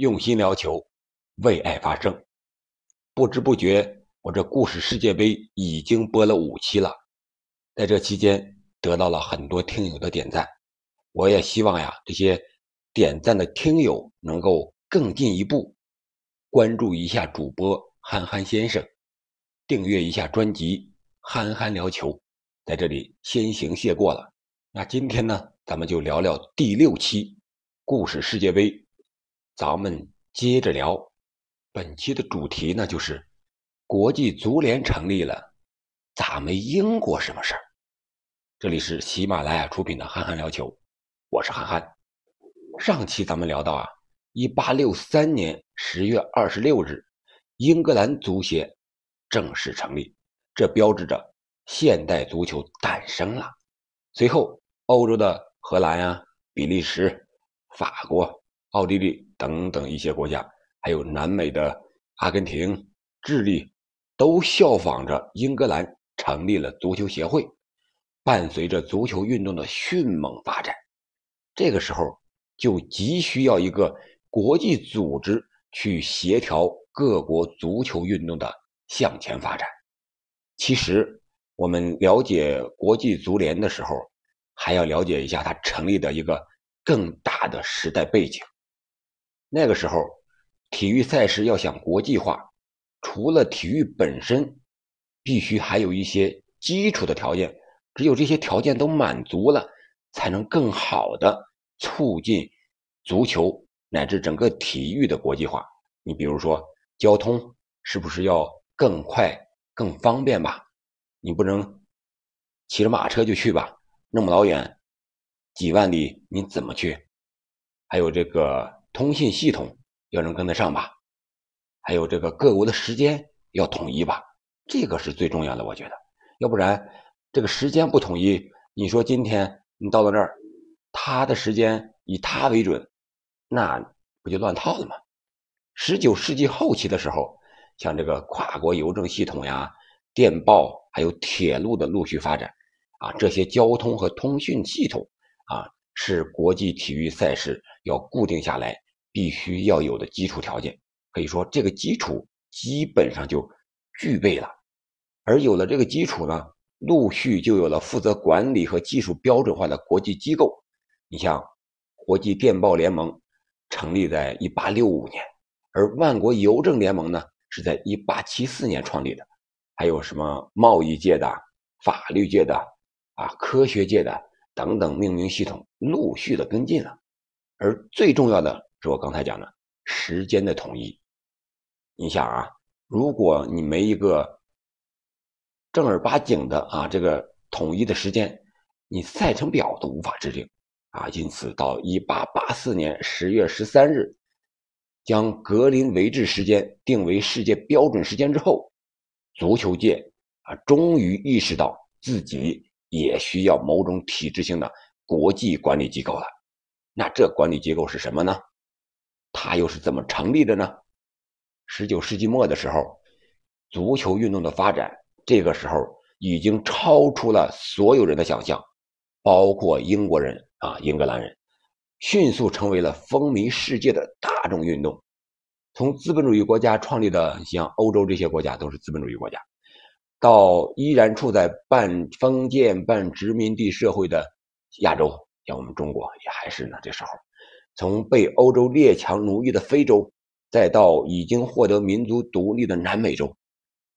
用心聊球，为爱发声。不知不觉，我这故事世界杯已经播了五期了，在这期间得到了很多听友的点赞。我也希望呀，这些点赞的听友能够更进一步关注一下主播憨憨先生，订阅一下专辑《憨憨聊球》。在这里先行谢过了。那今天呢，咱们就聊聊第六期故事世界杯。咱们接着聊，本期的主题呢就是国际足联成立了，咋没英国什么事儿？这里是喜马拉雅出品的《憨憨聊球》，我是憨憨。上期咱们聊到啊，一八六三年十月二十六日，英格兰足协正式成立，这标志着现代足球诞生了。随后，欧洲的荷兰呀、比利时、法国、奥地利等等一些国家，还有南美的阿根廷、智利，都效仿着英格兰成立了足球协会。伴随着足球运动的迅猛发展，这个时候就急需要一个国际组织去协调各国足球运动的向前发展。其实。我们了解国际足联的时候，还要了解一下它成立的一个更大的时代背景。那个时候，体育赛事要想国际化，除了体育本身，必须还有一些基础的条件。只有这些条件都满足了，才能更好的促进足球乃至整个体育的国际化。你比如说，交通是不是要更快、更方便吧？你不能骑着马车就去吧？那么老远，几万里，你怎么去？还有这个通信系统要能跟得上吧？还有这个各国的时间要统一吧？这个是最重要的，我觉得。要不然，这个时间不统一，你说今天你到了那儿，他的时间以他为准，那不就乱套了吗？十九世纪后期的时候，像这个跨国邮政系统呀。电报还有铁路的陆续发展，啊，这些交通和通讯系统啊，是国际体育赛事要固定下来必须要有的基础条件。可以说，这个基础基本上就具备了。而有了这个基础呢，陆续就有了负责管理和技术标准化的国际机构。你像国际电报联盟成立在1865年，而万国邮政联盟呢是在1874年创立的。还有什么贸易界的、法律界的、啊科学界的等等命名系统陆续的跟进了，而最重要的是我刚才讲的时间的统一。你想啊，如果你没一个正儿八经的啊这个统一的时间，你赛程表都无法制定啊。因此，到一八八四年十月十三日，将格林维治时间定为世界标准时间之后。足球界啊，终于意识到自己也需要某种体制性的国际管理机构了。那这管理机构是什么呢？它又是怎么成立的呢？十九世纪末的时候，足球运动的发展，这个时候已经超出了所有人的想象，包括英国人啊，英格兰人，迅速成为了风靡世界的大众运动。从资本主义国家创立的，像欧洲这些国家都是资本主义国家，到依然处在半封建半殖民地社会的亚洲，像我们中国也还是呢。这时候，从被欧洲列强奴役的非洲，再到已经获得民族独立的南美洲，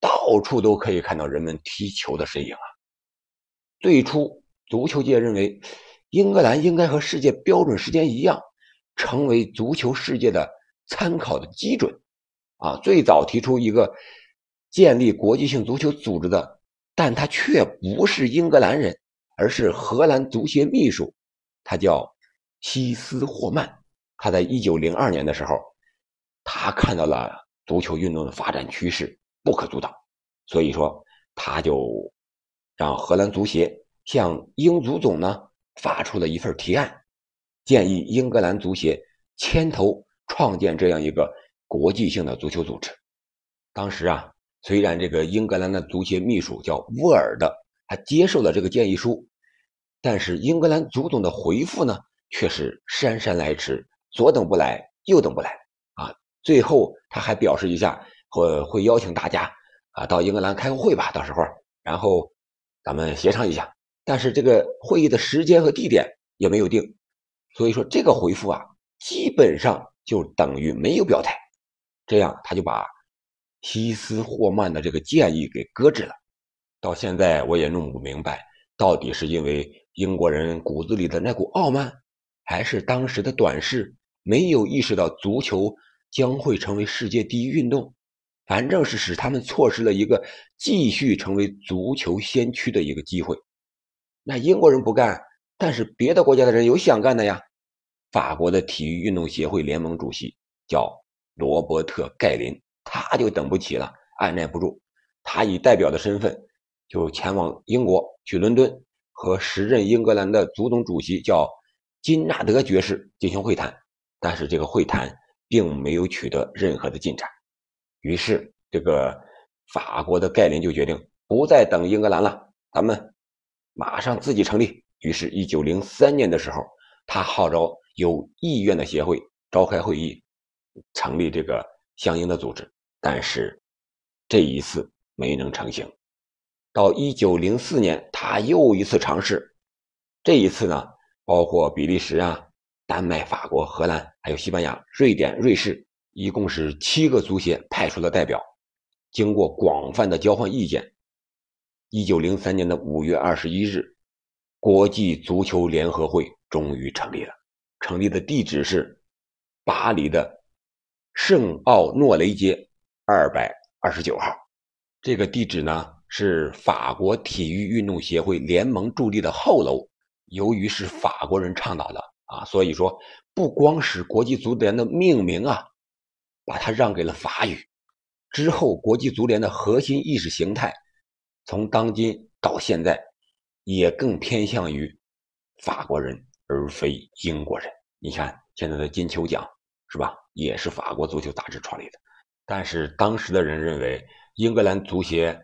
到处都可以看到人们踢球的身影啊。最初，足球界认为，英格兰应该和世界标准时间一样，成为足球世界的。参考的基准，啊，最早提出一个建立国际性足球组织的，但他却不是英格兰人，而是荷兰足协秘书，他叫西斯霍曼。他在一九零二年的时候，他看到了足球运动的发展趋势不可阻挡，所以说他就让荷兰足协向英足总呢发出了一份提案，建议英格兰足协牵头。创建这样一个国际性的足球组织。当时啊，虽然这个英格兰的足协秘书叫沃尔的，他接受了这个建议书，但是英格兰足总的回复呢，却是姗姗来迟，左等不来，右等不来啊最后他还表示一下，会会邀请大家啊到英格兰开个会吧，到时候然后咱们协商一下。但是这个会议的时间和地点也没有定，所以说这个回复啊，基本上就等于没有表态。这样他就把西斯霍曼的这个建议给搁置了。到现在我也弄不明白，到底是因为英国人骨子里的那股傲慢，还是当时的短视，没有意识到足球将会成为世界第一运动，反正是使他们错失了一个继续成为足球先驱的一个机会。那英国人不干，但是别的国家的人有想干的呀。法国的体育运动协会联盟主席叫罗伯特·盖林，他就等不起了，按耐不住，他以代表的身份就前往英国，去伦敦和时任英格兰的足总主席叫金纳德爵士进行会谈。但是这个会谈并没有取得任何的进展。于是这个法国的盖林就决定不再等英格兰了，咱们。马上自己成立。于是，一九零三年的时候，他号召有意愿的协会召开会议，成立这个相应的组织。但是，这一次没能成行。到一九零四年，他又一次尝试。这一次呢，包括比利时啊、丹麦、法国、荷兰，还有西班牙、瑞典、瑞士，一共是七个足协派出了代表。经过广泛的交换意见。一九零三年的五月二十一日，国际足球联合会终于成立了。成立的地址是巴黎的圣奥诺雷街二百二十九号。这个地址呢是法国体育运动协会联盟驻地的后楼。由于是法国人倡导的啊，所以说不光是国际足联的命名啊，把它让给了法语。之后，国际足联的核心意识形态。从当今到现在，也更偏向于法国人而非英国人。你看现在的金球奖是吧？也是法国足球杂志创立的。但是当时的人认为，英格兰足协，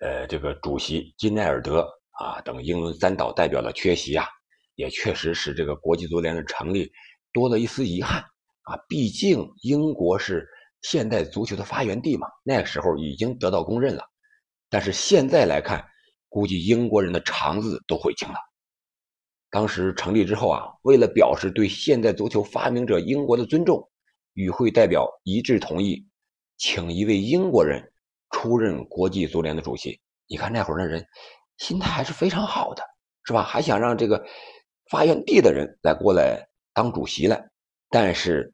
呃，这个主席金奈尔德啊等英伦三岛代表的缺席啊，也确实使这个国际足联的成立多了一丝遗憾啊。毕竟英国是现代足球的发源地嘛，那个时候已经得到公认了。但是现在来看，估计英国人的肠子都悔青了。当时成立之后啊，为了表示对现代足球发明者英国的尊重，与会代表一致同意，请一位英国人出任国际足联的主席。你看那会儿的人，心态还是非常好的，是吧？还想让这个发源地的人来过来当主席来。但是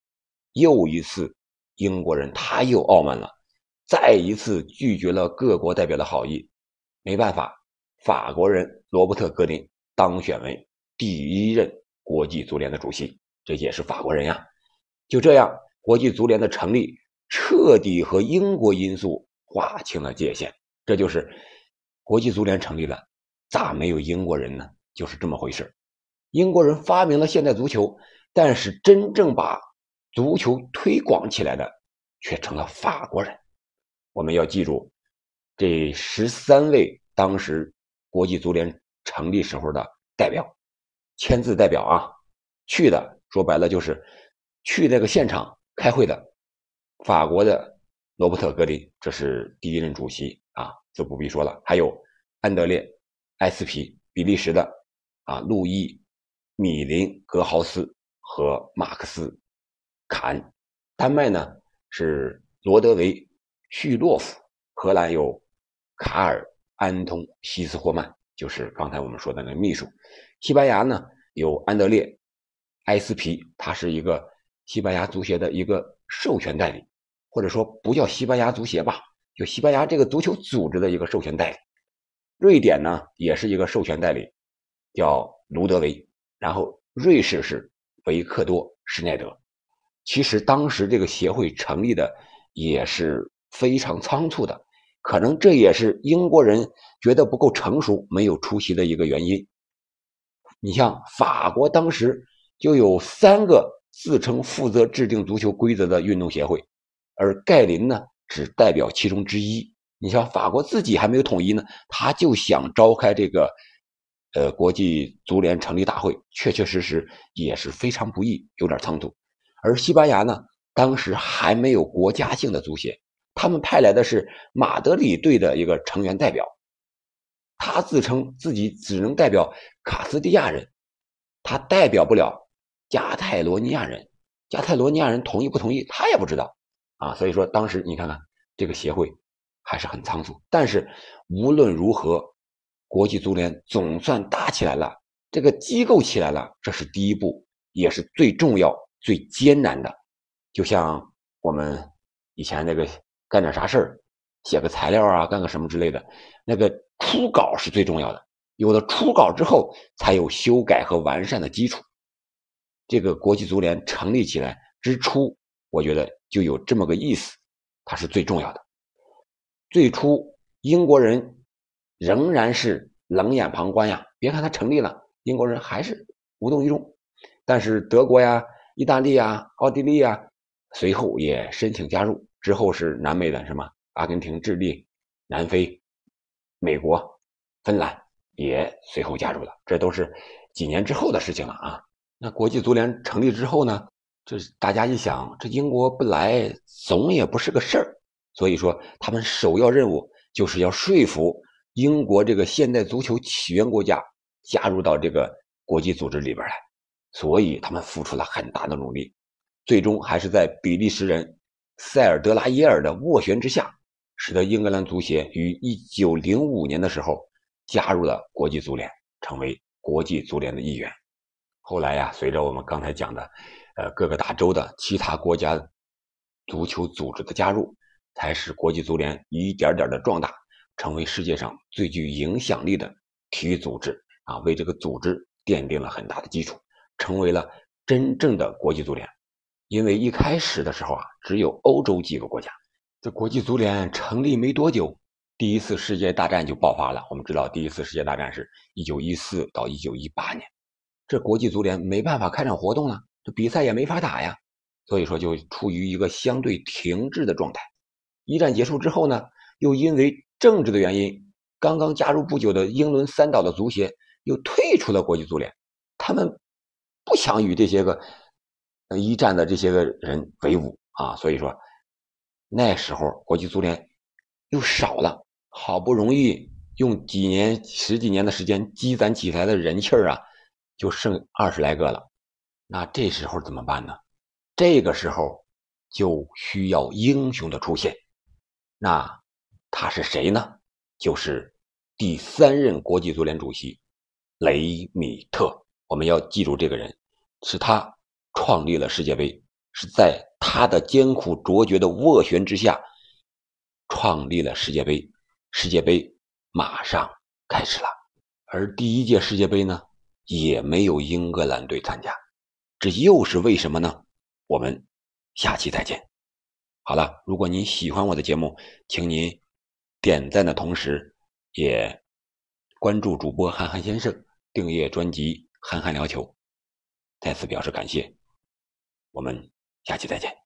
又一次，英国人他又傲慢了。再一次拒绝了各国代表的好意，没办法，法国人罗伯特·格林当选为第一任国际足联的主席，这也是法国人呀。就这样，国际足联的成立彻底和英国因素划清了界限。这就是国际足联成立了，咋没有英国人呢？就是这么回事。英国人发明了现代足球，但是真正把足球推广起来的却成了法国人。我们要记住，这十三位当时国际足联成立时候的代表，签字代表啊，去的说白了就是去那个现场开会的。法国的罗伯特·格林，这是第一任主席啊，就不必说了。还有安德烈·埃斯皮，比利时的啊，路易·米林·格豪斯和马克思·卡恩，丹麦呢是罗德维。叙洛夫，荷兰有卡尔·安通·西斯霍曼，就是刚才我们说的那个秘书。西班牙呢有安德烈·埃斯皮，他是一个西班牙足协的一个授权代理，或者说不叫西班牙足协吧，就西班牙这个足球组织的一个授权代理。瑞典呢也是一个授权代理，叫卢德维。然后瑞士是维克多·施耐德。其实当时这个协会成立的也是。非常仓促的，可能这也是英国人觉得不够成熟，没有出席的一个原因。你像法国当时就有三个自称负责制定足球规则的运动协会，而盖林呢只代表其中之一。你像法国自己还没有统一呢，他就想召开这个呃国际足联成立大会，确确实实也是非常不易，有点仓促。而西班牙呢，当时还没有国家性的足协，他们派来的是马德里队的一个成员代表，他自称自己只能代表卡斯蒂亚人，他代表不了加泰罗尼亚人，加泰罗尼亚人同意不同意他也不知道啊。所以说当时你看看这个协会还是很仓促，但是无论如何，国际足联总算打起来了，这个机构起来了，这是第一步，也是最重要、最艰难的。就像我们以前那个干点啥事儿，写个材料啊，干个什么之类的，那个初稿是最重要的。有了初稿之后，才有修改和完善的基础。这个国际足联成立起来之初，我觉得就有这么个意思，它是最重要的。最初英国人仍然是冷眼旁观呀，别看他成立了，英国人还是无动于衷。但是德国呀、意大利呀、奥地利呀。随后也申请加入，之后是南美的什么阿根廷、智利、南非、美国、芬兰也随后加入了，这都是几年之后的事情了啊。那国际足联成立之后呢，这大家一想，这英国不来总也不是个事儿，所以说他们首要任务就是要说服英国这个现代足球起源国家加入到这个国际组织里边来，所以他们付出了很大的努力。最终还是在比利时人塞尔德拉耶尔的斡旋之下，使得英格兰足协于1905年的时候加入了国际足联，成为国际足联的一员。后来呀，随着我们刚才讲的，呃，各个大洲的其他国家足球组织的加入，才使国际足联一点点的壮大，成为世界上最具影响力的体育组织啊，为这个组织奠定了很大的基础，成为了真正的国际足联。因为一开始的时候啊，只有欧洲几个国家。这国际足联成立没多久，第一次世界大战就爆发了。我们知道，第一次世界大战是一九一四到一九一八年，这国际足联没办法开展活动了，这比赛也没法打呀，所以说就处于一个相对停滞的状态。一战结束之后呢，又因为政治的原因，刚刚加入不久的英伦三岛的足协又退出了国际足联，他们不想与这些个。一战的这些个人为伍啊，所以说那时候国际足联又少了，好不容易用几年十几年的时间积攒起来的人气儿啊，就剩二十来个了。那这时候怎么办呢？这个时候就需要英雄的出现。那他是谁呢？就是第三任国际足联主席雷米特。我们要记住这个人，是他。创立了世界杯，是在他的艰苦卓绝的斡旋之下，创立了世界杯。世界杯马上开始了，而第一届世界杯呢，也没有英格兰队参加，这又是为什么呢？我们下期再见。好了，如果您喜欢我的节目，请您点赞的同时，也关注主播憨憨先生，订阅专辑《憨憨聊球》，再次表示感谢。我们下期再见。